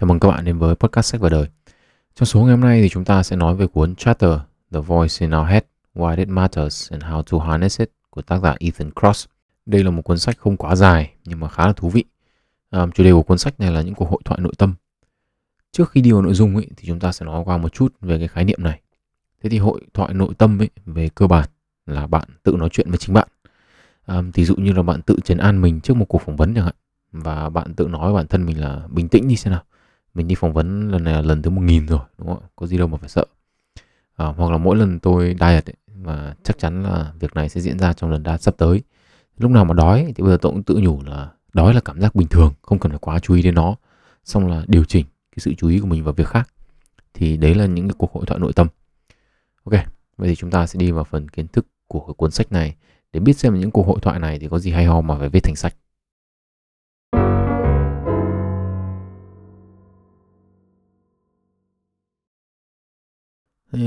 Chào mừng các bạn đến với podcast sách và đời. Trong số ngày hôm nay thì chúng ta sẽ nói về cuốn Chatter, The Voice in Our Head, Why It Matters and How to Harness It của tác giả Ethan Cross. Đây là một cuốn sách không quá dài nhưng mà khá là thú vị. À, chủ đề của cuốn sách này là những cuộc hội thoại nội tâm. Trước khi đi vào nội dung ấy, thì chúng ta sẽ nói qua một chút về cái khái niệm này. Thế thì hội thoại nội tâm ấy, về cơ bản là bạn tự nói chuyện với chính bạn. À, ví dụ như là bạn tự trấn an mình trước một cuộc phỏng vấn chẳng hạn và bạn tự nói với bản thân mình là bình tĩnh đi xem nào mình đi phỏng vấn lần này là lần thứ một nghìn rồi đúng không có gì đâu mà phải sợ. À, hoặc là mỗi lần tôi diet ấy, mà chắc chắn là việc này sẽ diễn ra trong lần diet sắp tới. Lúc nào mà đói thì bây giờ tôi cũng tự nhủ là đói là cảm giác bình thường không cần phải quá chú ý đến nó. Xong là điều chỉnh cái sự chú ý của mình vào việc khác. Thì đấy là những cái cuộc hội thoại nội tâm. Ok vậy thì chúng ta sẽ đi vào phần kiến thức của cái cuốn sách này. Để biết xem những cuộc hội thoại này thì có gì hay ho mà phải viết thành sách.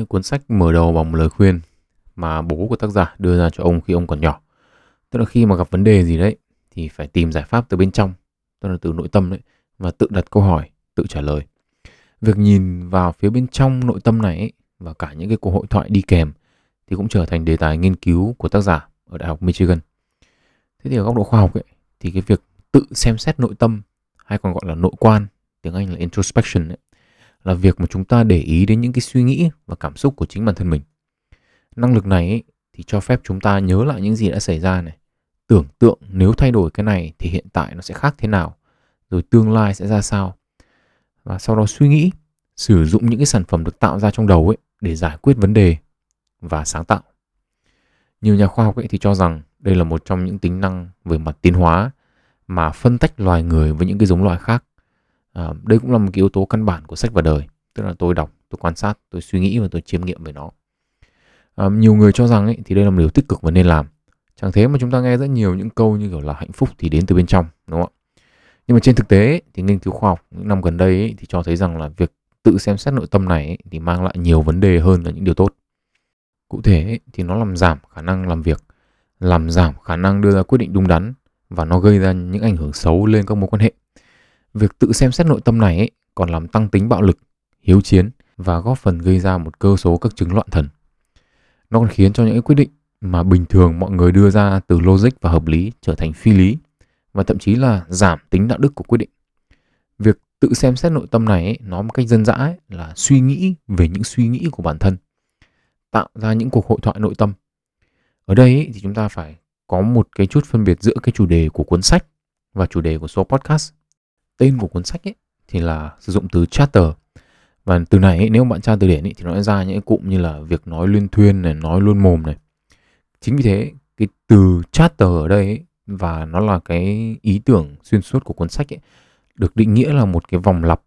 Cuốn sách mở đầu bằng một lời khuyên mà bố của tác giả đưa ra cho ông khi ông còn nhỏ. Tức là khi mà gặp vấn đề gì đấy thì phải tìm giải pháp từ bên trong, tức là từ nội tâm đấy và tự đặt câu hỏi, tự trả lời. Việc nhìn vào phía bên trong nội tâm này ấy, và cả những cái cuộc hội thoại đi kèm thì cũng trở thành đề tài nghiên cứu của tác giả ở Đại học Michigan. Thế thì ở góc độ khoa học ấy, thì cái việc tự xem xét nội tâm hay còn gọi là nội quan, tiếng Anh là introspection ấy, là việc mà chúng ta để ý đến những cái suy nghĩ và cảm xúc của chính bản thân mình. Năng lực này ấy, thì cho phép chúng ta nhớ lại những gì đã xảy ra này, tưởng tượng nếu thay đổi cái này thì hiện tại nó sẽ khác thế nào, rồi tương lai sẽ ra sao. Và sau đó suy nghĩ, sử dụng những cái sản phẩm được tạo ra trong đầu ấy để giải quyết vấn đề và sáng tạo. Nhiều nhà khoa học ấy thì cho rằng đây là một trong những tính năng về mặt tiến hóa mà phân tách loài người với những cái giống loài khác à, đây cũng là một cái yếu tố căn bản của sách và đời. Tức là tôi đọc tôi quan sát tôi suy nghĩ và tôi chiêm nghiệm về nó. À, nhiều người cho rằng ấy, thì đây là một điều tích cực và nên làm. Chẳng thế mà chúng ta nghe rất nhiều những câu như kiểu là hạnh phúc thì đến từ bên trong đúng không ạ? Nhưng mà trên thực tế thì nghiên cứu khoa học những năm gần đây ấy, thì cho thấy rằng là việc tự xem xét nội tâm này ấy, thì mang lại nhiều vấn đề hơn là những điều tốt. Cụ thể ấy, thì nó làm giảm khả năng làm việc làm giảm khả năng đưa ra quyết định đúng đắn và nó gây ra những ảnh hưởng xấu lên các mối quan hệ. Việc tự xem xét nội tâm này ấy, còn làm tăng tính bạo lực, hiếu chiến và góp phần gây ra một cơ số các chứng loạn thần. Nó còn khiến cho những quyết định mà bình thường mọi người đưa ra từ logic và hợp lý trở thành phi lý và thậm chí là giảm tính đạo đức của quyết định. Việc tự xem xét nội tâm này ấy, nó một cách dân dã ấy, là suy nghĩ về những suy nghĩ của bản thân, tạo ra những cuộc hội thoại nội tâm. Ở đây ấy, thì chúng ta phải có một cái chút phân biệt giữa cái chủ đề của cuốn sách và chủ đề của số podcast tên của cuốn sách ấy thì là sử dụng từ chatter và từ này ấy, nếu bạn tra từ điển ấy, thì nó sẽ ra những cụm như là việc nói luyên thuyên này nói luôn mồm này. Chính vì thế cái từ chatter ở đây ấy, và nó là cái ý tưởng xuyên suốt của cuốn sách ấy, được định nghĩa là một cái vòng lặp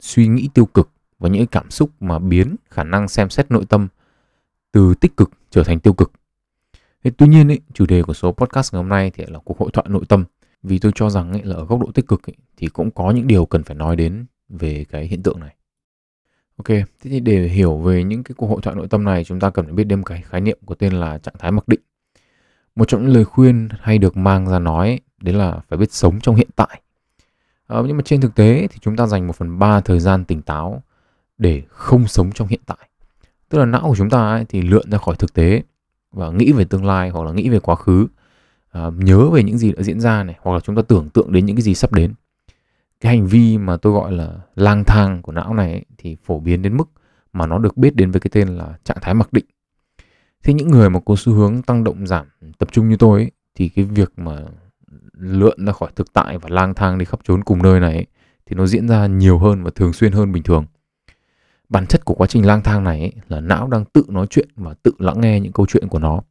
suy nghĩ tiêu cực và những cảm xúc mà biến khả năng xem xét nội tâm từ tích cực trở thành tiêu cực. Thế tuy nhiên ấy, chủ đề của số podcast ngày hôm nay thì là cuộc hội thoại nội tâm vì tôi cho rằng ấy, là ở góc độ tích cực ấy, thì cũng có những điều cần phải nói đến về cái hiện tượng này. Ok thế thì để hiểu về những cái cuộc hội thoại nội tâm này chúng ta cần phải biết đến một cái khái niệm có tên là trạng thái mặc định. Một trong những lời khuyên hay được mang ra nói đấy là phải biết sống trong hiện tại. À, nhưng mà trên thực tế thì chúng ta dành một phần ba thời gian tỉnh táo để không sống trong hiện tại. Tức là não của chúng ta ấy, thì lượn ra khỏi thực tế và nghĩ về tương lai hoặc là nghĩ về quá khứ uh, nhớ về những gì đã diễn ra này hoặc là chúng ta tưởng tượng đến những cái gì sắp đến. Cái hành vi mà tôi gọi là lang thang của não này ấy, thì phổ biến đến mức mà nó được biết đến với cái tên là trạng thái mặc định. Thế những người mà có xu hướng tăng động giảm tập trung như tôi ấy, thì cái việc mà lượn ra khỏi thực tại và lang thang đi khắp trốn cùng nơi này ấy, thì nó diễn ra nhiều hơn và thường xuyên hơn bình thường. Bản chất của quá trình lang thang này ấy, là não đang tự nói chuyện và tự lắng nghe những câu chuyện của nó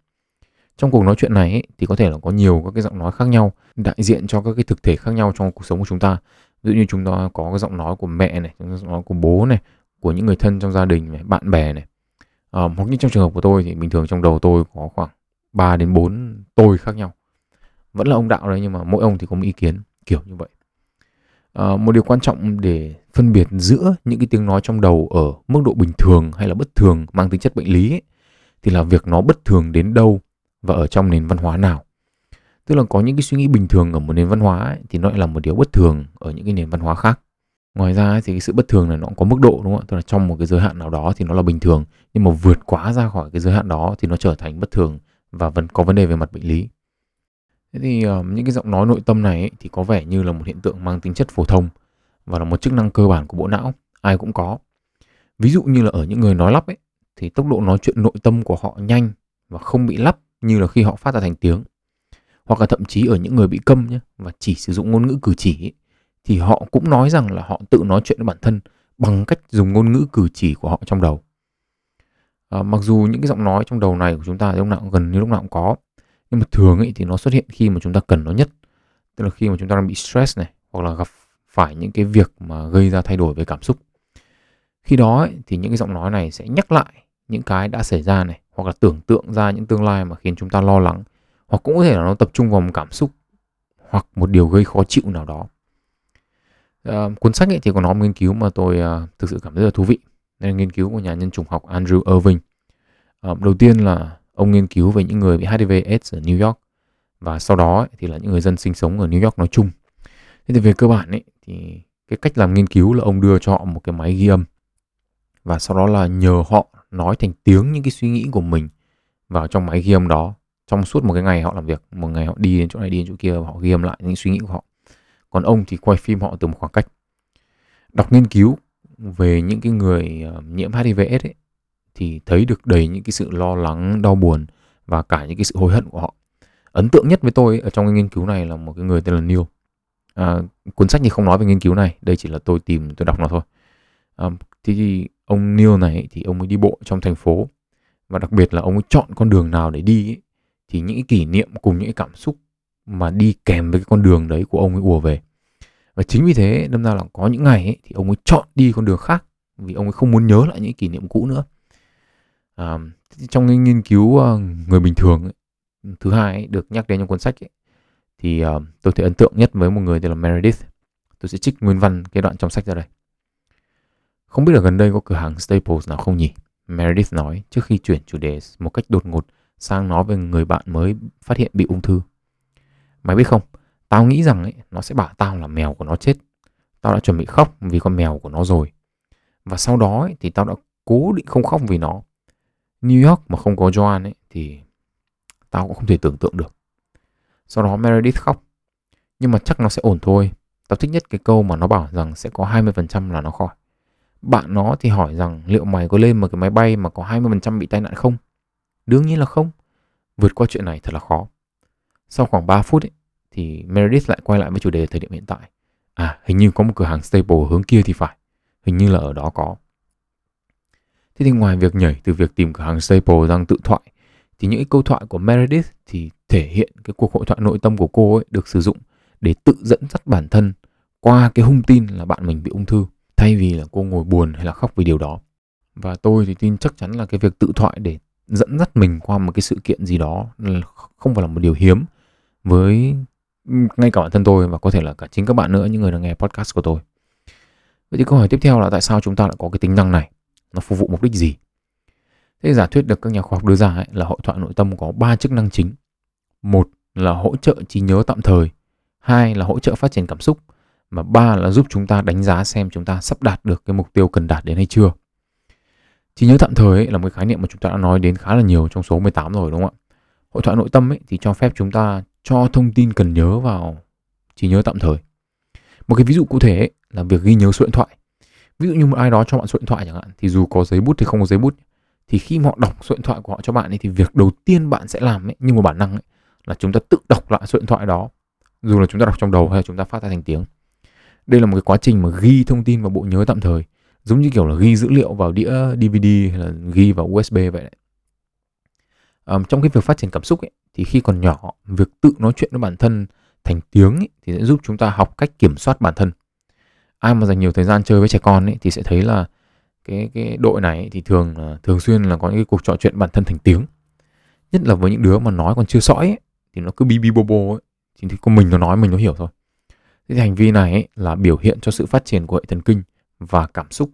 trong cuộc nói chuyện này ấy, thì có thể là có nhiều các cái giọng nói khác nhau đại diện cho các cái thực thể khác nhau trong cuộc sống của chúng ta. Ví dụ như chúng ta có cái giọng nói của mẹ này giọng nói của bố này của những người thân trong gia đình này bạn bè này. À, hoặc như trong trường hợp của tôi thì bình thường trong đầu tôi có khoảng 3 đến 4 tôi khác nhau. Vẫn là ông đạo đấy nhưng mà mỗi ông thì có một ý kiến kiểu như vậy. À, một điều quan trọng để phân biệt giữa những cái tiếng nói trong đầu ở mức độ bình thường hay là bất thường mang tính chất bệnh lý ấy, thì là việc nó bất thường đến đâu và ở trong nền văn hóa nào? Tức là có những cái suy nghĩ bình thường ở một nền văn hóa ấy, thì nó lại là một điều bất thường ở những cái nền văn hóa khác. Ngoài ra thì cái sự bất thường này nó cũng có mức độ đúng không ạ? Tức là trong một cái giới hạn nào đó thì nó là bình thường nhưng mà vượt quá ra khỏi cái giới hạn đó thì nó trở thành bất thường và vẫn có vấn đề về mặt bệnh lý. Thế thì uh, những cái giọng nói nội tâm này ấy, thì có vẻ như là một hiện tượng mang tính chất phổ thông và là một chức năng cơ bản của bộ não ai cũng có. Ví dụ như là ở những người nói lắp ấy thì tốc độ nói chuyện nội tâm của họ nhanh và không bị lắp như là khi họ phát ra thành tiếng. Hoặc là thậm chí ở những người bị câm nhé và chỉ sử dụng ngôn ngữ cử chỉ ấy, thì họ cũng nói rằng là họ tự nói chuyện với bản thân bằng cách dùng ngôn ngữ cử chỉ của họ trong đầu. À, mặc dù những cái giọng nói trong đầu này của chúng ta lúc nào cũng gần như lúc nào cũng có nhưng mà thường ấy thì nó xuất hiện khi mà chúng ta cần nó nhất. Tức là khi mà chúng ta đang bị stress này hoặc là gặp phải những cái việc mà gây ra thay đổi về cảm xúc. Khi đó ấy, thì những cái giọng nói này sẽ nhắc lại những cái đã xảy ra này hoặc là tưởng tượng ra những tương lai mà khiến chúng ta lo lắng hoặc cũng có thể là nó tập trung vào một cảm xúc hoặc một điều gây khó chịu nào đó. À, cuốn sách ấy thì có nói một nghiên cứu mà tôi à, thực sự cảm thấy rất là thú vị. Đây là nghiên cứu của nhà nhân chủng học Andrew Irving. À, đầu tiên là ông nghiên cứu về những người bị HIV AIDS ở New York và sau đó ấy, thì là những người dân sinh sống ở New York nói chung. Thế thì về cơ bản ấy thì cái cách làm nghiên cứu là ông đưa cho họ một cái máy ghi âm và sau đó là nhờ họ nói thành tiếng những cái suy nghĩ của mình vào trong máy ghi âm đó trong suốt một cái ngày họ làm việc một ngày họ đi đến chỗ này đi đến chỗ kia và họ ghi âm lại những suy nghĩ của họ còn ông thì quay phim họ từ một khoảng cách đọc nghiên cứu về những cái người ờ, nhiễm HIV/AIDS ấy, thì thấy được đầy những cái sự lo lắng, đau buồn và cả những cái sự hối hận của họ. Ấn tượng nhất với tôi ấy, ở trong cái nghiên cứu này là một cái người tên là Neil. À, cuốn sách thì không nói về nghiên cứu này, đây chỉ là tôi tìm tôi đọc nó thôi. À, thì ông Neil này thì ông ấy đi bộ trong thành phố. Và đặc biệt là ông ấy chọn con đường nào để đi ấy, thì những cái kỷ niệm cùng những cái cảm xúc mà đi kèm với cái con đường đấy của ông ấy ùa về. Và chính vì thế đâm ra là có những ngày ấy, thì ông ấy chọn đi con đường khác vì ông ấy không muốn nhớ lại những kỷ niệm cũ nữa. À, trong cái nghiên cứu ờ, người bình thường ấy, thứ hai ấy, được nhắc đến trong cuốn sách ấy, thì uh, tôi thấy ấn tượng nhất với một người tên là Meredith. Tôi sẽ trích nguyên văn cái đoạn trong sách ra đây không biết là gần đây có cửa hàng Staples nào không nhỉ Meredith nói trước khi chuyển chủ đề một cách đột ngột sang nói về người bạn mới phát hiện bị ung thư. Mày biết không, tao nghĩ rằng ấy, nó sẽ bảo tao là mèo của nó chết. Tao đã chuẩn bị khóc vì con mèo của nó rồi. Và sau đó ấy, thì tao đã cố định không khóc vì nó. New York mà không có Joan ấy thì tao cũng không thể tưởng tượng được. Sau đó Meredith khóc. Nhưng mà chắc nó sẽ ổn thôi. Tao thích nhất cái câu mà nó bảo rằng sẽ có 20% là nó khỏi. Bạn nó thì hỏi rằng liệu mày có lên một cái máy bay mà có 20% bị tai nạn không? Đương nhiên là không. Vượt qua chuyện này thật là khó. Sau khoảng 3 phút ấy, thì Meredith lại quay lại với chủ đề thời điểm hiện tại. À, hình như có một cửa hàng staple hướng kia thì phải. Hình như là ở đó có. Thế thì ngoài việc nhảy từ việc tìm cửa hàng staple sang tự thoại, thì những câu thoại của Meredith thì thể hiện cái cuộc hội thoại nội tâm của cô ấy được sử dụng để tự dẫn dắt bản thân qua cái hung tin là bạn mình bị ung thư thay vì là cô ngồi buồn hay là khóc vì điều đó. Và tôi thì tin chắc chắn là cái việc tự thoại để dẫn dắt mình qua một cái sự kiện gì đó không phải là một điều hiếm với ngay cả bản thân tôi và có thể là cả chính các bạn nữa những người đang nghe podcast của tôi. Vậy thì câu hỏi tiếp theo là tại sao chúng ta lại có cái tính năng này? Nó phục vụ mục đích gì? Thế giả thuyết được các nhà khoa học đưa ra ấy, là hội thoại nội tâm có ba chức năng chính. Một là hỗ trợ trí nhớ tạm thời. Hai là hỗ trợ phát triển cảm xúc mà ba là giúp chúng ta đánh giá xem chúng ta sắp đạt được cái mục tiêu cần đạt đến hay chưa. Trí nhớ tạm thời ấy là một cái khái niệm mà chúng ta đã nói đến khá là nhiều trong số 18 rồi đúng không ạ? Hội thoại nội tâm ấy thì cho phép chúng ta cho thông tin cần nhớ vào trí nhớ tạm thời. Một cái ví dụ cụ thể ấy, là việc ghi nhớ số điện thoại. Ví dụ như một ai đó cho bạn số điện thoại chẳng hạn thì dù có giấy bút thì không có giấy bút thì khi họ đọc số điện thoại của họ cho bạn ấy thì việc đầu tiên bạn sẽ làm ấy, như một bản năng ấy, là chúng ta tự đọc lại số điện thoại đó. Dù là chúng ta đọc trong đầu hay là chúng ta phát ra thành tiếng đây là một cái quá trình mà ghi thông tin vào bộ nhớ tạm thời. Giống như kiểu là ghi dữ liệu vào đĩa DVD hay là ghi vào USB vậy đấy. Um, trong cái việc phát triển cảm xúc ấy, thì khi còn nhỏ việc tự nói chuyện với bản thân thành tiếng ấy, thì sẽ giúp chúng ta học cách kiểm soát bản thân. Ai mà dành nhiều thời gian chơi với trẻ con ấy, thì sẽ thấy là cái cái đội này ấy, thì thường là thường xuyên là có những cái cuộc trò chuyện bản thân thành tiếng. Nhất là với những đứa mà nói còn chưa sõi ấy, thì nó cứ bi bi bô bô ấy. Thì, có mình nó nói mình nó hiểu thôi thế thì hành vi này ấy, là biểu hiện cho sự phát triển của hệ thần kinh và cảm xúc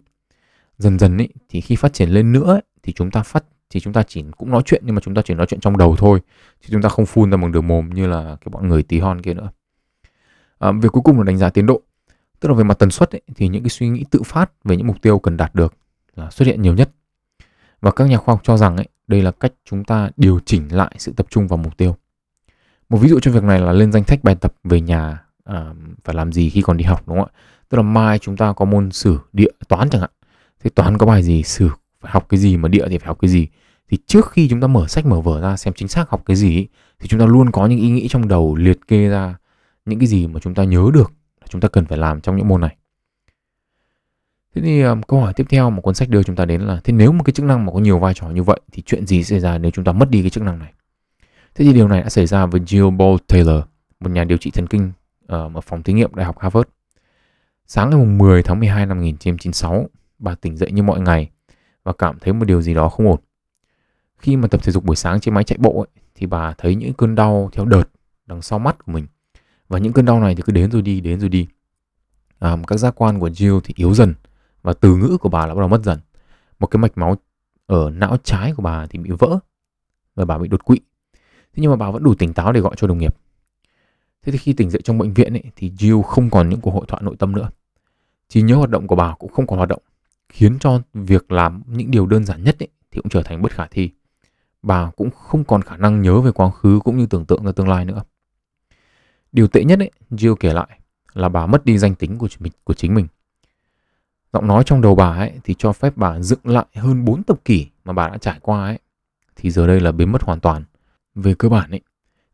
dần dần ấy thì khi phát triển lên nữa ấy, thì chúng ta phát thì chúng ta chỉ cũng nói chuyện nhưng mà chúng ta chỉ nói chuyện trong đầu thôi chứ chúng ta không phun ra bằng đường mồm như là cái bọn người tí hon kia nữa à, việc cuối cùng là đánh giá tiến độ Tức là về mặt tần suất ấy, thì những cái suy nghĩ tự phát về những mục tiêu cần đạt được là xuất hiện nhiều nhất. Và các nhà khoa học cho rằng ấy, đây là cách chúng ta điều chỉnh lại sự tập trung vào mục tiêu. Một ví dụ cho việc này là lên danh sách bài tập về nhà à, phải làm gì khi còn đi học đúng không ạ? Tức là mai chúng ta có môn sử, địa, toán chẳng hạn. Thế toán có bài gì, sử phải học cái gì mà địa thì phải học cái gì. Thì trước khi chúng ta mở sách mở vở ra xem chính xác học cái gì thì chúng ta luôn có những ý nghĩ trong đầu liệt kê ra những cái gì mà chúng ta nhớ được là chúng ta cần phải làm trong những môn này. Thế thì um, câu hỏi tiếp theo mà cuốn sách đưa chúng ta đến là thế nếu một cái chức năng mà có nhiều vai trò như vậy thì chuyện gì xảy ra nếu chúng ta mất đi cái chức năng này? Thế thì điều này đã xảy ra với Jill Ball Taylor, một nhà điều trị thần kinh Ờ, ở phòng thí nghiệm Đại học Harvard. Sáng ngày 10 tháng 12 năm 1996, bà tỉnh dậy như mọi ngày và cảm thấy một điều gì đó không ổn. Khi mà tập thể dục buổi sáng trên máy chạy bộ ấy, thì bà thấy những cơn đau theo đợt đằng sau mắt của mình. Và những cơn đau này thì cứ đến rồi đi, đến rồi đi. À, các giác quan của Jill thì yếu dần và từ ngữ của bà là bắt đầu mất dần. Một cái mạch máu ở não trái của bà thì bị vỡ và bà bị đột quỵ. Thế nhưng mà bà vẫn đủ tỉnh táo để gọi cho đồng nghiệp. Thế thì khi tỉnh dậy trong bệnh viện ấy, thì Jill không còn những cuộc hội thoại nội tâm nữa. Trí nhớ hoạt động của bà cũng không còn hoạt động, khiến cho việc làm những điều đơn giản nhất ấy, thì cũng trở thành bất khả thi. Bà cũng không còn khả năng nhớ về quá khứ cũng như tưởng tượng ra tương lai nữa. Điều tệ nhất ấy, Jill kể lại là bà mất đi danh tính của mình của chính mình. Giọng nói trong đầu bà ấy thì cho phép bà dựng lại hơn 4 thập kỷ mà bà đã trải qua ấy. Thì giờ đây là biến mất hoàn toàn. Về cơ bản ấy,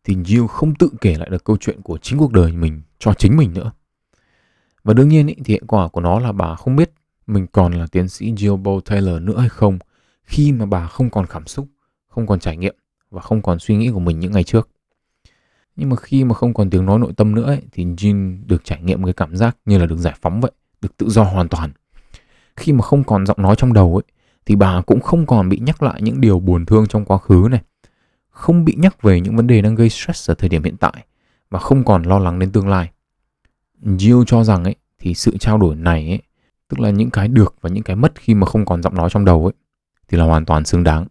thì Jill không tự kể lại được câu chuyện của chính cuộc đời mình cho chính mình nữa. Và đương nhiên ý, thì hệ quả của nó là bà không biết mình còn là tiến sĩ Jill Bow Taylor nữa hay không khi mà bà không còn cảm xúc, không còn trải nghiệm và không còn suy nghĩ của mình những ngày trước. Nhưng mà khi mà không còn tiếng nói nội tâm nữa ấy, thì Jin được trải nghiệm cái cảm giác như là được giải phóng vậy, được tự do hoàn toàn. Khi mà không còn giọng nói trong đầu ấy, thì bà cũng không còn bị nhắc lại những điều buồn thương trong quá khứ này, không bị nhắc về những vấn đề đang gây stress ở thời điểm hiện tại và không còn lo lắng đến tương lai. Jill cho rằng ấy thì sự trao đổi này ấy, tức là những cái được và những cái mất khi mà không còn giọng nói trong đầu ấy thì là hoàn toàn xứng đáng.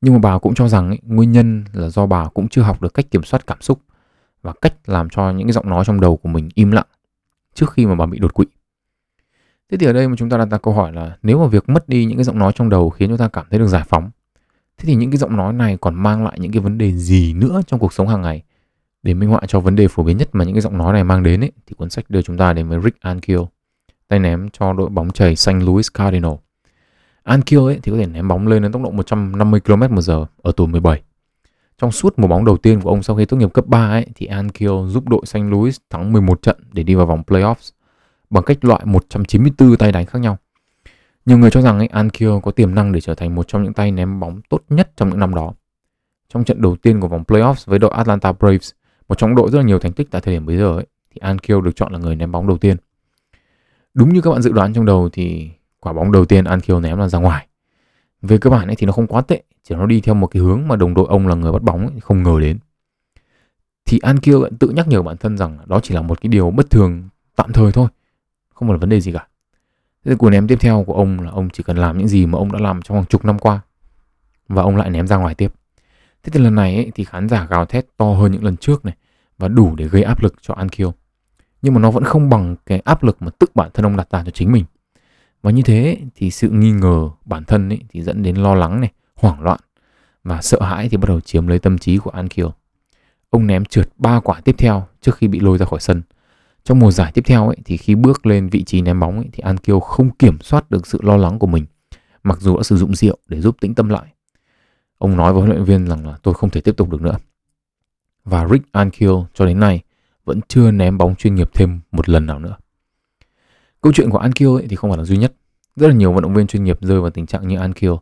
Nhưng mà bà cũng cho rằng ấy, nguyên nhân là do bà cũng chưa học được cách kiểm soát cảm xúc và cách làm cho những cái giọng nói trong đầu của mình im lặng trước khi mà bà bị đột quỵ. Thế thì ở đây mà chúng ta đặt ra câu hỏi là nếu mà việc mất đi những cái giọng nói trong đầu khiến chúng ta cảm thấy được giải phóng Thế thì những cái giọng nói này còn mang lại những cái vấn đề gì nữa trong cuộc sống hàng ngày? Để minh họa cho vấn đề phổ biến nhất mà những cái giọng nói này mang đến ấy, thì cuốn sách đưa chúng ta đến với Rick Ankiel, tay ném cho đội bóng chày St. Louis Cardinal. Ankiel ấy thì có thể ném bóng lên đến tốc độ 150 km/h ở tuổi 17. Trong suốt mùa bóng đầu tiên của ông sau khi tốt nghiệp cấp 3 ấy, thì Ankiel giúp đội St. Louis thắng 11 trận để đi vào vòng playoffs bằng cách loại 194 tay đánh khác nhau. Nhiều người cho rằng ấy, Ankyo có tiềm năng để trở thành một trong những tay ném bóng tốt nhất trong những năm đó. Trong trận đầu tiên của vòng playoffs với đội Atlanta Braves, một trong đội rất là nhiều thành tích tại thời điểm bây giờ ấy, thì Ankyo được chọn là người ném bóng đầu tiên. Đúng như các bạn dự đoán trong đầu thì quả bóng đầu tiên Ankyo ném là ra ngoài. Về cơ bản ấy thì nó không quá tệ, chỉ nó đi theo một cái hướng mà đồng đội ông là người bắt bóng ấy, không ngờ đến. Thì Ankyo tự nhắc nhở bản thân rằng đó chỉ là một cái điều bất thường tạm thời thôi, không phải là vấn đề gì cả. Thế cú ném tiếp theo của ông là ông chỉ cần làm những gì mà ông đã làm trong hàng chục năm qua và ông lại ném ra ngoài tiếp. Thế thì lần này ấy, thì khán giả gào thét to hơn những lần trước này và đủ để gây áp lực cho Ankyo. Nhưng mà nó vẫn không bằng cái áp lực mà tự bản thân ông đặt ra cho chính mình. Và như thế thì sự nghi ngờ bản thân ấy thì dẫn đến lo lắng này, hoảng loạn và sợ hãi thì bắt đầu chiếm lấy tâm trí của Ankyo. Ông ném trượt ba quả tiếp theo trước khi bị lôi ra khỏi sân trong mùa giải tiếp theo ấy, thì khi bước lên vị trí ném bóng ấy, thì An Kiêu không kiểm soát được sự lo lắng của mình mặc dù đã sử dụng rượu để giúp tĩnh tâm lại. Ông nói với huấn luyện viên rằng là tôi không thể tiếp tục được nữa. Và Rick Ankiel cho đến nay vẫn chưa ném bóng chuyên nghiệp thêm một lần nào nữa. Câu chuyện của Ankiel ấy thì không phải là duy nhất. Rất là nhiều vận động viên chuyên nghiệp rơi vào tình trạng như Ankiel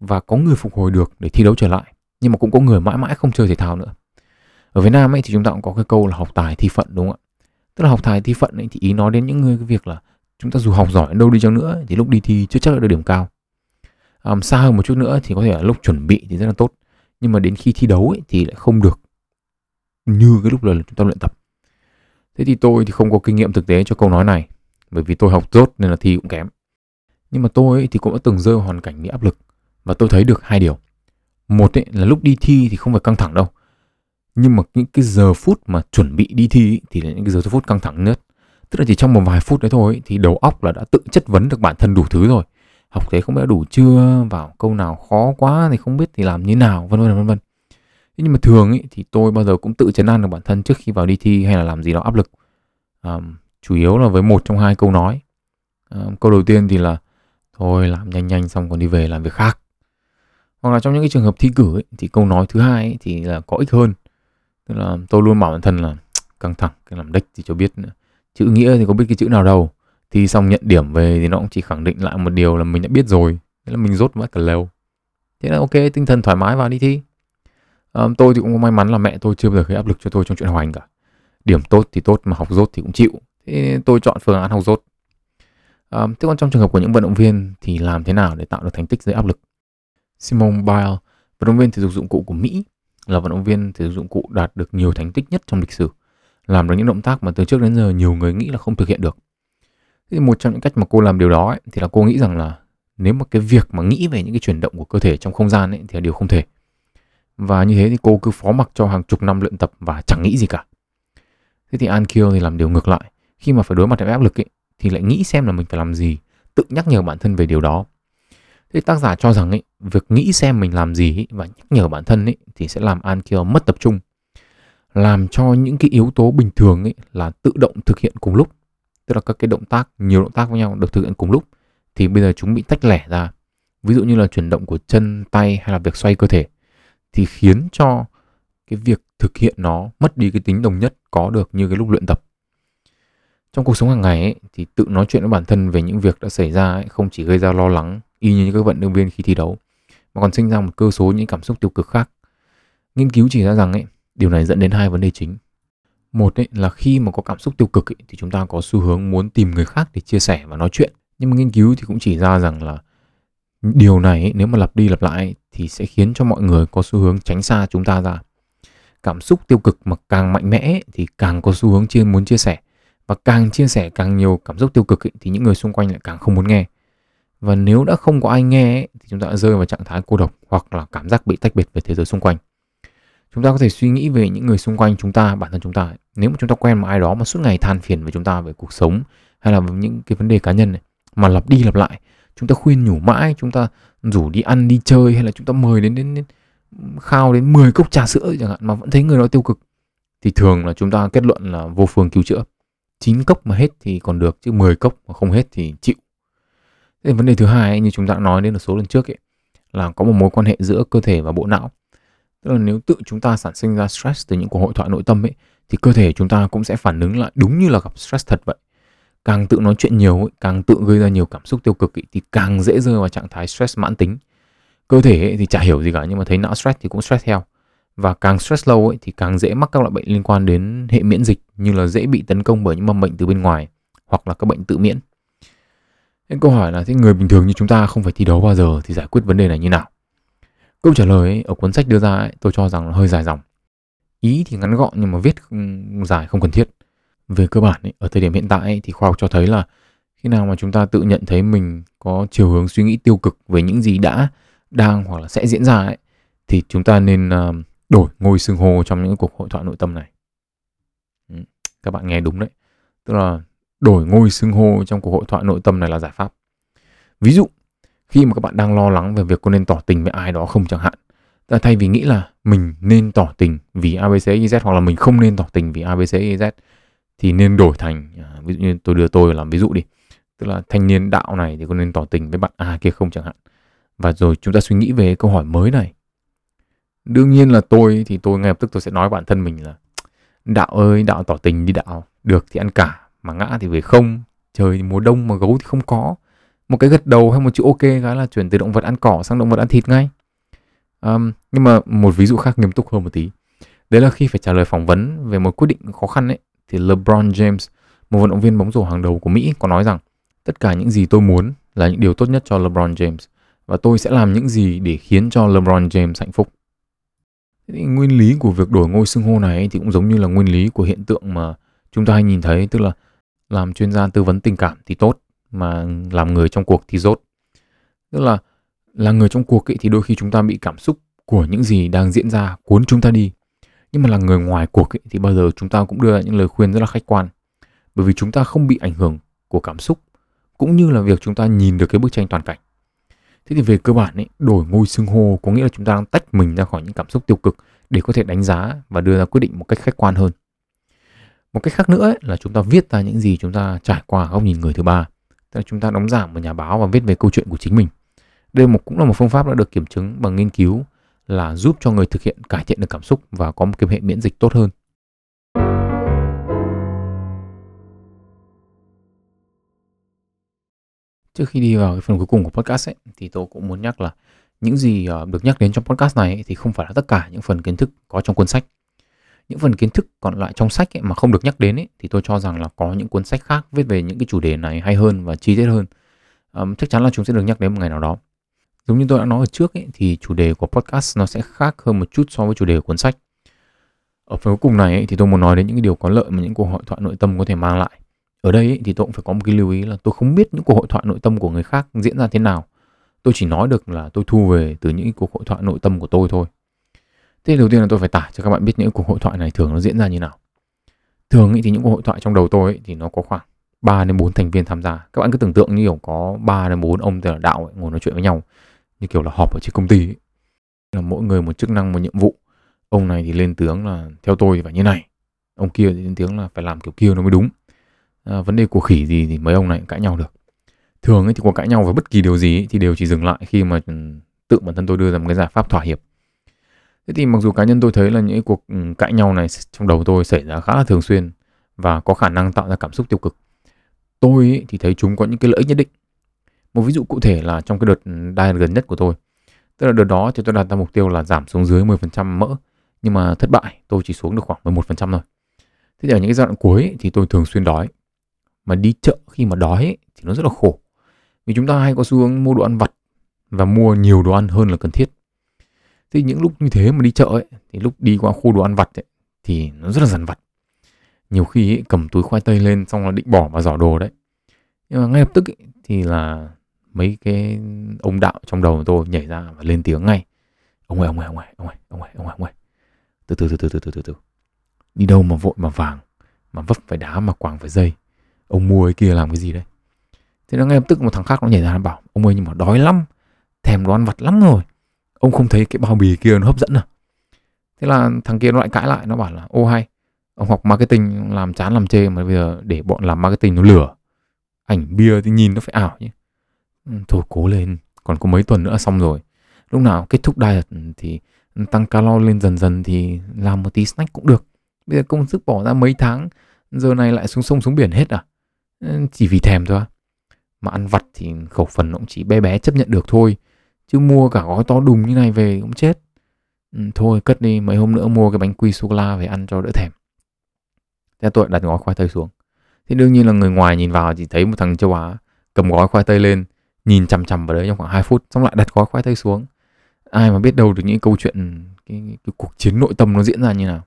và có người phục hồi được để thi đấu trở lại, nhưng mà cũng có người mãi mãi không chơi thể thao nữa. Ở Việt Nam ấy thì chúng ta cũng có cái câu là học tài thi phận đúng không ạ? Tức là học tài thi phận ấy, thì ý nói đến những người cái việc là chúng ta dù học giỏi đâu đi chăng nữa thì lúc đi thi chưa chắc là được điểm cao. Um, xa hơn một chút nữa thì có thể là lúc chuẩn bị thì rất là tốt nhưng mà đến khi thi đấu ấy, thì lại không được như cái lúc là chúng ta luyện tập. Thế thì tôi thì không có kinh nghiệm thực tế cho câu nói này bởi vì tôi học tốt nên là thi cũng kém. Nhưng mà tôi ấy, thì cũng đã từng rơi vào hoàn cảnh bị áp lực và tôi thấy được hai điều. Một ấy, là lúc đi thi thì không phải căng thẳng đâu nhưng mà những cái giờ phút mà chuẩn bị đi thi thì là những cái giờ phút căng thẳng nhất. Tức là chỉ trong một vài phút đấy thôi thì đầu óc là đã tự chất vấn được bản thân đủ thứ rồi. Học thế không biết đủ chưa vào câu nào khó quá thì không biết thì làm như nào vân vân vân vân. Nhưng mà thường ấy, thì tôi bao giờ cũng tự chấn an được bản thân trước khi vào đi thi hay là làm gì đó áp lực. À, chủ yếu là với một trong hai câu nói. À, câu đầu tiên thì là thôi làm nhanh nhanh xong còn đi về làm việc khác. Hoặc là trong những cái trường hợp thi cử ấy, thì câu nói thứ hai ấy, thì là có ích hơn tức là tôi luôn bảo bản thân là căng thẳng cái làm đếch thì cho biết nữa. Chữ nghĩa thì có biết cái chữ nào đâu. Thì xong nhận điểm về thì nó cũng chỉ khẳng định lại một điều là mình đã biết rồi. Thế là mình rốt mất cả lều. Thế là ok tinh thần thoải mái vào đi thi. À, tôi thì cũng may mắn là mẹ tôi chưa bao giờ gây áp lực cho tôi trong chuyện học hành cả. Điểm tốt thì tốt mà học dốt thì cũng chịu. Thế tôi chọn phương án học dốt à, thế còn trong trường hợp của những vận động viên thì làm thế nào để tạo được thành tích dưới áp lực? Simone Biles vận động viên thể dục dụng cụ của Mỹ là vận động viên thể dục dụng cụ đạt được nhiều thành tích nhất trong lịch sử làm được những động tác mà từ trước đến giờ nhiều người nghĩ là không thực hiện được. Thì một trong những cách mà cô làm điều đó ấy, thì là cô nghĩ rằng là nếu mà cái việc mà nghĩ về những cái chuyển động của cơ thể trong không gian ấy, thì là điều không thể. Và như thế thì cô cứ phó mặc cho hàng chục năm luyện tập và chẳng nghĩ gì cả. Thế thì An Kiel thì làm điều ngược lại. Khi mà phải đối mặt với áp lực ấy, thì lại nghĩ xem là mình phải làm gì tự nhắc nhở bản thân về điều đó thế tác giả cho rằng ấy, việc nghĩ xem mình làm gì ấy, và nhắc nhở bản thân ấy, thì sẽ làm An mất tập trung. Làm cho những cái yếu tố bình thường ấy là tự động thực hiện cùng lúc. Tức là các cái động tác nhiều động tác với nhau được thực hiện cùng lúc. Thì bây giờ chúng bị tách lẻ ra. Ví dụ như là chuyển động của chân tay hay là việc xoay cơ thể. Thì khiến cho cái việc thực hiện nó mất đi cái tính đồng nhất có được như cái lúc luyện tập. Trong cuộc sống hàng ngày ấy, thì tự nói chuyện với bản thân về những việc đã xảy ra ấy, không chỉ gây ra lo lắng y như các vận động viên khi thi đấu mà còn sinh ra một cơ số những cảm xúc tiêu cực khác. Nghiên cứu chỉ ra rằng ấy điều này dẫn đến hai vấn đề chính. Một ấy là khi mà có cảm xúc tiêu cực ấy, thì chúng ta có xu hướng muốn tìm người khác để chia sẻ và nói chuyện. Nhưng mà nghiên cứu thì cũng chỉ ra rằng là điều này ấy, nếu mà lặp đi lặp lại thì sẽ khiến cho mọi người có xu hướng tránh xa chúng ta ra. Cảm xúc tiêu cực mà càng mạnh mẽ thì càng có xu hướng chia muốn chia sẻ. Và càng chia sẻ càng nhiều cảm xúc tiêu cực ấy, thì những người xung quanh lại càng không muốn nghe và nếu đã không có ai nghe ấy, thì chúng ta đã rơi vào trạng thái cô độc hoặc là cảm giác bị tách biệt về thế giới xung quanh. Chúng ta có thể suy nghĩ về những người xung quanh chúng ta bản thân chúng ta ấy. nếu mà chúng ta quen một ai đó mà suốt ngày than phiền với chúng ta về cuộc sống hay là về những cái vấn đề cá nhân này mà lặp đi lặp lại chúng ta khuyên nhủ mãi chúng ta rủ đi ăn đi chơi hay là chúng ta mời đến đến, đến khao đến 10 cốc trà sữa chẳng hạn mà vẫn thấy người đó tiêu cực thì thường là chúng ta kết luận là vô phương cứu chữa. 9 cốc mà hết thì còn được chứ 10 cốc mà không hết thì chịu. Thế vấn đề thứ hai ấy, như chúng ta đã nói đến ở số lần trước ấy, là có một mối quan hệ giữa cơ thể và bộ não. Tức là nếu tự chúng ta sản sinh ra stress từ những cuộc hội thoại nội tâm ấy thì cơ thể chúng ta cũng sẽ phản ứng lại đúng như là gặp stress thật vậy. Càng tự nói chuyện nhiều ấy, càng tự gây ra nhiều cảm xúc tiêu cực ấy, thì càng dễ rơi vào trạng thái stress mãn tính. Cơ thể ấy thì chả hiểu gì cả nhưng mà thấy não stress thì cũng stress theo. Và càng stress lâu ấy thì càng dễ mắc các loại bệnh liên quan đến hệ miễn dịch như là dễ bị tấn công bởi những mầm bệnh từ bên ngoài hoặc là các bệnh tự miễn. Nên câu hỏi là thế người bình thường như chúng ta không phải thi đấu bao giờ thì giải quyết vấn đề này như nào? Câu trả lời ấy, ở cuốn sách đưa ra ấy, tôi cho rằng là hơi dài dòng. Ý thì ngắn gọn nhưng mà viết ừ, dài không cần thiết. Về cơ bản ấy, ở thời điểm hiện tại ấy, thì khoa học cho thấy là khi nào mà chúng ta tự nhận thấy mình có chiều hướng suy nghĩ tiêu cực về những gì đã đang hoặc là sẽ diễn ra ấy thì chúng ta nên ờ, đổi ngôi xưng hô trong những cuộc hội thoại nội tâm này. Ừ, các bạn nghe đúng đấy. Tức là đổi ngôi xưng hô trong cuộc hội thoại nội tâm này là giải pháp. Ví dụ, khi mà các bạn đang lo lắng về việc có nên tỏ tình với ai đó không chẳng hạn thay vì nghĩ là mình nên tỏ tình vì abc z hoặc là mình không nên tỏ tình vì abc z thì nên đổi thành à, ví dụ như tôi đưa tôi làm ví dụ đi, tức là thanh niên đạo này thì có nên tỏ tình với bạn a kia không chẳng hạn. Và rồi chúng ta suy nghĩ về câu hỏi mới này. Đương nhiên là tôi thì tôi ngay lập tức tôi sẽ nói bản thân mình là, đạo ơi, đạo tỏ tình đi đạo, được thì ăn cả mà ngã thì về không trời mùa đông mà gấu thì không có. Một cái gật đầu hay một chữ ok cái là chuyển từ động vật ăn cỏ sang động vật ăn thịt ngay. Um, nhưng mà một ví dụ khác nghiêm túc hơn một tí. Đấy là khi phải trả lời phỏng vấn về một quyết định khó khăn ấy thì LeBron James một vận động viên bóng rổ hàng đầu của Mỹ có nói rằng tất cả những gì tôi muốn là những điều tốt nhất cho LeBron James và tôi sẽ làm những gì để khiến cho LeBron James hạnh phúc. Thì nguyên lý của việc đổi ngôi xưng hô này thì cũng giống như là nguyên lý của hiện tượng mà chúng ta hay nhìn thấy tức là làm chuyên gia tư vấn tình cảm thì tốt mà làm người trong cuộc thì rốt. Tức là là người trong cuộc ấy, thì đôi khi chúng ta bị cảm xúc của những gì đang diễn ra cuốn chúng ta đi. Nhưng mà là người ngoài cuộc ấy, thì bao giờ chúng ta cũng đưa ra những lời khuyên rất là khách quan. Bởi vì chúng ta không bị ảnh hưởng của cảm xúc cũng như là việc chúng ta nhìn được cái bức tranh toàn cảnh. Thế thì về cơ bản ấy đổi ngôi xưng hô có nghĩa là chúng ta đang tách mình ra khỏi những cảm xúc tiêu cực để có thể đánh giá và đưa ra quyết định một cách khách quan hơn một cách khác nữa ấy, là chúng ta viết ra những gì chúng ta trải qua góc nhìn người thứ ba. Tức là chúng ta đóng giả một nhà báo và viết về câu chuyện của chính mình. Đây một cũng là một phương pháp đã được kiểm chứng bằng nghiên cứu là giúp cho người thực hiện cải thiện được cảm xúc và có một cái hệ miễn dịch tốt hơn. Trước khi đi vào cái phần cuối cùng của podcast ấy, thì tôi cũng muốn nhắc là những gì ờ, được nhắc đến trong podcast này ấy, thì không phải là tất cả những phần kiến thức có trong cuốn sách. Những phần kiến thức còn lại trong sách ấy, mà không được nhắc đến ấy, thì tôi cho rằng là có những cuốn sách khác viết về những cái chủ đề này hay hơn và chi tiết hơn. Um, chắc chắn là chúng sẽ được nhắc đến một ngày nào đó. Giống như tôi đã nói ở trước ấy, thì chủ đề của podcast nó sẽ khác hơn một chút so với chủ đề của cuốn sách. Ở phần cuối cùng này ấy, thì tôi muốn nói đến những cái điều có lợi mà những cuộc hội thoại nội tâm có thể mang lại ở đây thì tôi cũng phải có một cái lưu ý là tôi không biết những cuộc hội thoại nội tâm của người khác diễn ra thế nào tôi chỉ nói được là tôi thu về từ những cuộc hội thoại nội tâm của tôi thôi thế đầu tiên là tôi phải tả cho các bạn biết những cuộc hội thoại này thường nó diễn ra như nào. Thường thì những cuộc hội thoại trong đầu tôi thì nó có khoảng 3 đến 4 thành viên tham gia. Các bạn cứ tưởng tượng như kiểu có 3 đến 4 ông tên là đạo ấy, ngồi nói chuyện với nhau như kiểu là họp ở trên công ty ấy. là mỗi người một chức năng một nhiệm vụ. Ông này thì lên tiếng là theo tôi thì phải như này ông kia thì lên tiếng là phải làm kiểu kia nó mới đúng. À, vấn đề của khỉ gì thì mấy ông này cũng cãi nhau được. Thường ấy thì cuộc cãi nhau về bất kỳ điều gì ấy, thì đều chỉ dừng lại khi mà ừ, tự bản thân tôi đưa ra một cái giải pháp thỏa hiệp thế thì mặc dù cá nhân tôi thấy là những cuộc ừ, cãi nhau này trong đầu tôi xảy ra khá là thường xuyên và có khả năng tạo ra cảm xúc tiêu cực, tôi thì thấy chúng có những cái lợi ích nhất định. Một ví dụ cụ thể là trong cái đợt ừ, diet gần nhất của tôi, tức là đợt đó thì tôi đặt ra mục tiêu là giảm xuống dưới 10% mỡ, nhưng mà thất bại, tôi chỉ xuống được khoảng 11% thôi. Thế thì ở những cái giai đoạn cuối thì tôi thường xuyên đói, mà đi chợ khi mà đói thì nó rất là khổ. Vì chúng ta hay có xu hướng mua đồ ăn vặt và mua nhiều đồ ăn hơn là cần thiết thì những lúc như thế mà đi chợ ấy thì lúc đi qua khu đồ ăn vặt ấy, thì nó rất là dằn vặt. Nhiều khi ấy, cầm túi khoai tây lên xong là định bỏ vào giỏ đồ đấy. Nhưng mà ngay lập tức ấy, thì là mấy cái ông đạo trong đầu của tôi nhảy ra và lên tiếng ngay. Ông ơi ông ơi ông ơi ông ơi ông ơi ông ơi ông ơi. Từ từ từ từ từ từ từ từ. Đi đâu mà vội mà vàng mà vấp phải đá mà quàng phải dây. Ông mua ấy kia làm cái gì đấy. Thế nó ngay lập tức một thằng khác nó nhảy ra nó bảo ông ơi nhưng mà đói lắm. Thèm đồ ăn vặt lắm rồi ông không thấy cái bao bì kia nó hấp dẫn à? Thế là thằng kia nó lại cãi lại, nó bảo là, ô hay, ông học marketing làm chán làm chê mà bây giờ để bọn làm marketing nó lửa ảnh bia thì nhìn nó phải ảo nhé ừ, thôi cố lên, còn có mấy tuần nữa xong rồi. Lúc nào kết thúc diet thì tăng calo lên dần dần thì làm một tí snack cũng được. Bây giờ công sức bỏ ra mấy tháng, giờ này lại xuống sông xuống biển hết à? Ừ, chỉ vì thèm thôi mà ăn vặt thì khẩu phần nó cũng chỉ bé bé chấp nhận được thôi chứ mua cả gói to đùng như này về cũng chết. Ừ, thôi cất đi mấy hôm nữa mua cái bánh quy sô la về ăn cho đỡ thèm. Thế tôi đặt gói khoai tây xuống. Thì đương nhiên là người ngoài nhìn vào chỉ thấy một thằng châu Á cầm gói khoai tây lên nhìn chằm chằm vào đấy trong khoảng 2 phút xong lại đặt gói khoai tây xuống. Ai mà biết đâu được những câu chuyện cái, cái, cái cuộc chiến nội tâm nó diễn ra như nào.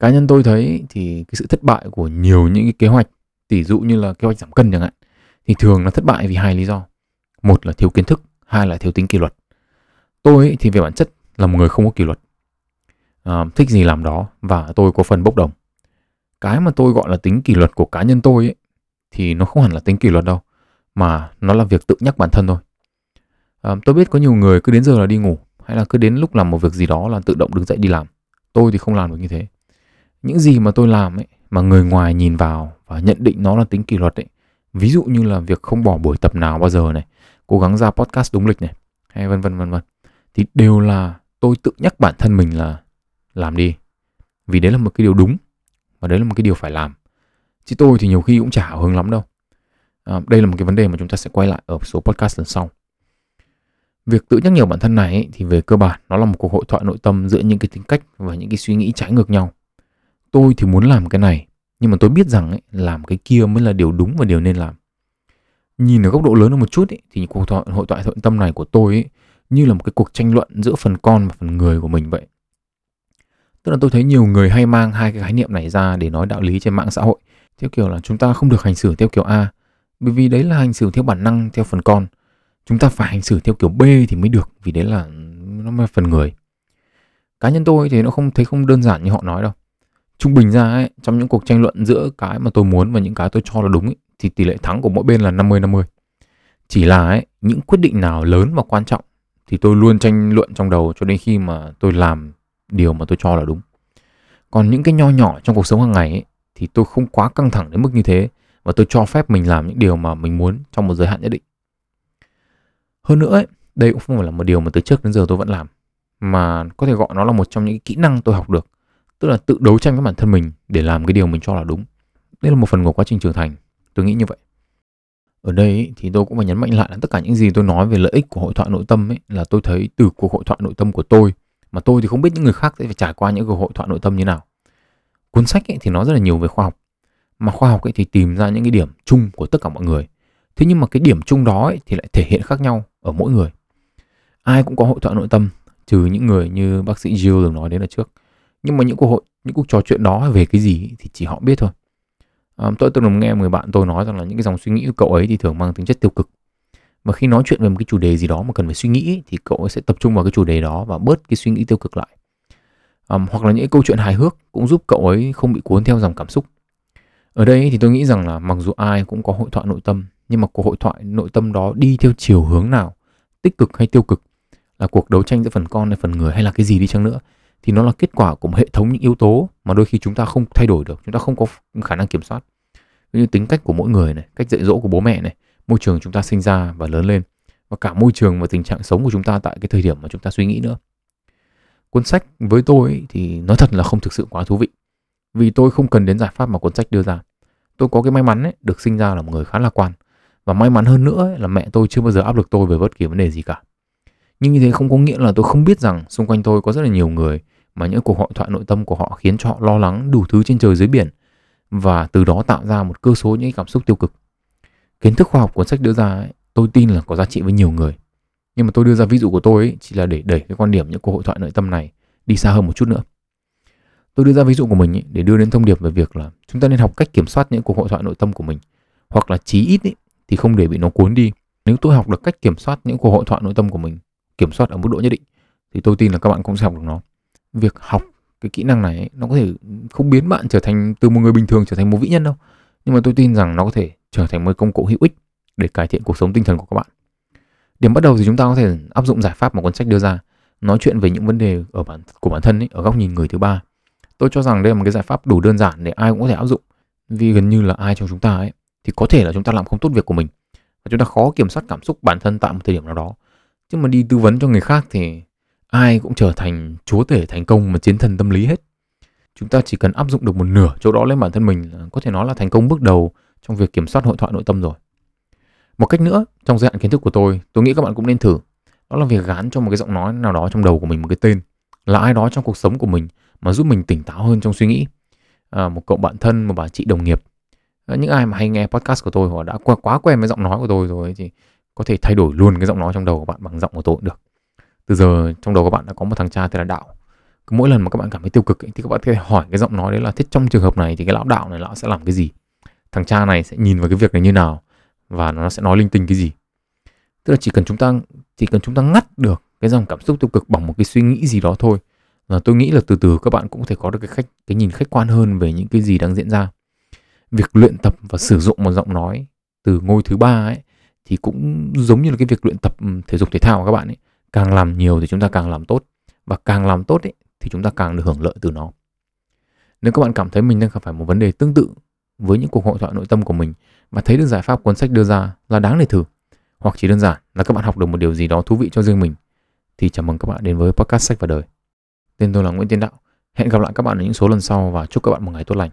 Cá nhân tôi thấy thì cái sự thất bại của nhiều những cái kế hoạch tỷ dụ như là kế hoạch giảm cân chẳng hạn thì thường nó thất bại vì hai lý do. Một là thiếu kiến thức hai là thiếu tính kỷ luật. Tôi thì về bản chất là một người không có kỷ luật. À, thích gì làm đó và tôi có phần bốc đồng. Cái mà tôi gọi là tính kỷ luật của cá nhân tôi ấy, thì nó không hẳn là tính kỷ luật đâu mà nó là việc tự nhắc bản thân thôi. À, tôi biết có nhiều người cứ đến giờ là đi ngủ hay là cứ đến lúc làm một việc gì đó là tự động đứng dậy đi làm. Tôi thì không làm được như thế. Những gì mà tôi làm ấy mà người ngoài nhìn vào và nhận định nó là tính kỷ luật ấy ví dụ như là việc không bỏ buổi tập nào bao giờ này cố gắng ra podcast đúng lịch này. Hay vân vân vân vân. Thì đều là tôi tự nhắc bản thân mình là làm đi. Vì đấy là một cái điều đúng và đấy là một cái điều phải làm. Chứ tôi thì nhiều khi cũng chả hứng lắm đâu. À, đây là một cái vấn đề mà chúng ta sẽ quay lại ở số podcast lần sau. Việc tự nhắc nhở bản thân này ấy, thì về cơ bản nó là một cuộc hội thoại nội tâm giữa những cái tính cách và những cái suy nghĩ trái ngược nhau. Tôi thì muốn làm cái này nhưng mà tôi biết rằng ấy, làm cái kia mới là điều đúng và điều nên làm nhìn ở góc độ lớn hơn một chút ý, thì cuộc thoại, hội thoại thuận tâm này của tôi ý, như là một cái cuộc tranh luận giữa phần con và phần người của mình vậy. Tức là tôi thấy nhiều người hay mang hai cái khái niệm này ra để nói đạo lý trên mạng xã hội theo kiểu là chúng ta không được hành xử theo kiểu a bởi vì đấy là hành xử theo bản năng theo phần con. Chúng ta phải hành xử theo kiểu b thì mới được vì đấy là nó là phần người. Cá nhân tôi thì nó không thấy không đơn giản như họ nói đâu. Trung bình ra ấy, trong những cuộc tranh luận giữa cái mà tôi muốn và những cái tôi cho là đúng ấy, thì tỷ lệ thắng của mỗi bên là 50-50. Chỉ là ấy, những quyết định nào lớn và quan trọng thì tôi luôn tranh luận trong đầu cho đến khi mà tôi làm điều mà tôi cho là đúng. Còn những cái nho nhỏ trong cuộc sống hàng ngày ấy, thì tôi không quá căng thẳng đến mức như thế và tôi cho phép mình làm những điều mà mình muốn trong một giới hạn nhất định. Hơn nữa ấy, đây cũng không phải là một điều mà từ trước đến giờ tôi vẫn làm mà có thể gọi nó là một trong những kỹ năng tôi học được tức là tự đấu tranh với bản thân mình để làm cái điều mình cho là đúng đây là một phần của quá trình trưởng thành tôi nghĩ như vậy. Ở đây thì tôi cũng phải nhấn mạnh lại là tất cả những gì tôi nói về lợi ích của hội thoại nội tâm ấy là tôi thấy từ cuộc hội thoại nội tâm của tôi, mà tôi thì không biết những người khác sẽ phải trải qua những cuộc hội thoại nội tâm như nào. Cuốn sách ấy thì nó rất là nhiều về khoa học, mà khoa học ấy thì tìm ra những cái điểm chung của tất cả mọi người. Thế nhưng mà cái điểm chung đó ấy thì lại thể hiện khác nhau ở mỗi người. Ai cũng có hội thoại nội tâm, trừ những người như bác sĩ Jill từng nói đến ở trước. Nhưng mà những cuộc hội, những cuộc trò chuyện đó về cái gì thì chỉ họ biết thôi. Ờ, tôi từng nghe một người bạn tôi nói rằng là những cái dòng suy nghĩ của cậu ấy thì thường mang tính chất tiêu cực. Và khi nói chuyện về một cái chủ đề gì đó mà cần phải suy nghĩ thì cậu ấy sẽ tập trung vào cái chủ đề đó và bớt cái suy nghĩ tiêu cực lại. Um, hoặc là những câu chuyện hài hước cũng giúp cậu ấy không bị cuốn theo dòng cảm xúc. Ở đây thì tôi nghĩ rằng là mặc dù ai cũng có hội thoại nội tâm nhưng mà cuộc hội thoại nội tâm đó đi theo chiều hướng nào tích cực hay tiêu cực là cuộc đấu tranh giữa phần con hay phần người hay là cái gì đi chăng nữa thì nó là kết quả của một hệ thống những yếu tố mà đôi khi chúng ta không thay đổi được chúng ta không có khả năng kiểm soát như tính cách của mỗi người này cách dạy dỗ của bố mẹ này môi trường chúng ta sinh ra và lớn lên và cả môi trường và tình trạng sống của chúng ta tại cái thời điểm mà chúng ta suy nghĩ nữa. Cuốn sách với tôi ấy, thì nói thật là không thực sự quá thú vị vì tôi không cần đến giải pháp mà cuốn sách đưa ra. Tôi có cái may mắn ấy, được sinh ra là một người khá lạc quan và may mắn hơn nữa ấy, là mẹ tôi chưa bao giờ áp lực tôi về bất kỳ vấn đề gì cả. Nhưng như thế không có nghĩa là tôi không biết rằng xung quanh tôi có rất là nhiều người mà những cuộc hội thoại nội tâm của họ khiến cho họ lo lắng đủ thứ trên trời dưới biển và từ đó tạo ra một cơ số những cảm xúc tiêu cực. Kiến thức khoa học cuốn sách đưa ra ấy, tôi tin là có giá trị với nhiều người. Nhưng mà tôi đưa ra ví dụ của tôi ấy, chỉ là để đẩy cái quan điểm những cuộc hội thoại nội tâm này đi xa hơn một chút nữa. Tôi đưa ra ví dụ của mình ấy, để đưa đến thông điệp về việc là chúng ta nên học cách kiểm soát những cuộc hội thoại nội tâm của mình hoặc là chí ít ấy, thì không để bị nó cuốn đi. Nếu tôi học được cách kiểm soát những cuộc hội thoại nội tâm của mình kiểm soát ở mức độ nhất định thì tôi tin là các bạn cũng sẽ học được nó việc học cái kỹ năng này nó có thể không biến bạn trở thành từ một người bình thường trở thành một vĩ nhân đâu. Nhưng mà tôi tin rằng nó có thể trở thành một công cụ hữu ích để cải thiện cuộc sống tinh thần của các bạn. Điểm bắt đầu thì chúng ta có thể áp dụng giải pháp mà cuốn sách đưa ra nói chuyện về những vấn đề ở bản của bản thân ấy, ở góc nhìn người thứ ba. Tôi cho rằng đây là một cái giải pháp đủ đơn giản để ai cũng có thể áp dụng vì gần như là ai trong chúng ta ấy thì có thể là chúng ta làm không tốt việc của mình. Và chúng ta khó kiểm soát cảm xúc bản thân tại một thời điểm nào đó. Chứ mà đi tư vấn cho người khác thì ai cũng trở thành chúa tể thành công mà chiến thần tâm lý hết. Chúng ta chỉ cần áp dụng được một nửa chỗ đó lên bản thân mình có thể nói là thành công bước đầu trong việc kiểm soát hội thoại nội tâm rồi. Một cách nữa trong giới hạn kiến thức của tôi tôi nghĩ các bạn cũng nên thử. Đó là việc gán cho một cái giọng nói nào đó trong đầu của mình một cái tên là ai đó trong cuộc sống của mình mà giúp mình tỉnh táo hơn trong suy nghĩ. À, một cậu bạn thân một bà chị đồng nghiệp. À, những ai mà hay nghe podcast của tôi hoặc đã quá, quá quen với giọng nói của tôi rồi thì có thể thay đổi luôn cái giọng nói trong đầu của bạn bằng giọng của tôi cũng được từ giờ trong đầu các bạn đã có một thằng cha tên là đạo. Cứ mỗi lần mà các bạn cảm thấy tiêu cực ấy, thì các bạn có thể hỏi cái giọng nói đấy là thế trong trường hợp này thì cái lão đạo này lão sẽ làm cái gì? Thằng cha này sẽ nhìn vào cái việc này như nào? Và nó sẽ nói linh tinh cái gì? Tức là chỉ cần chúng ta chỉ cần chúng ta ngắt được cái dòng cảm xúc tiêu cực bằng một cái suy nghĩ gì đó thôi. Là tôi nghĩ là từ từ các bạn cũng có thể có được cái khách cái nhìn khách quan hơn về những cái gì đang diễn ra. Việc luyện tập và sử dụng một giọng nói từ ngôi thứ ba ấy thì cũng giống như là cái việc luyện tập thể dục thể thao của các bạn ấy càng làm nhiều thì chúng ta càng làm tốt. Và càng làm tốt ấy, thì chúng ta càng được hưởng lợi từ nó. Nếu các bạn cảm thấy mình đang gặp phải một vấn đề tương tự với những cuộc hội thoại nội tâm của mình và thấy được giải pháp cuốn sách đưa ra là đáng để thử hoặc chỉ đơn giản là các bạn học được một điều gì đó thú vị cho riêng mình thì chào mừng các bạn đến với podcast sách và đời. Tên tôi là Nguyễn Tiến Đạo. Hẹn gặp lại các bạn ở những số lần sau và chúc các bạn một ngày tốt lành.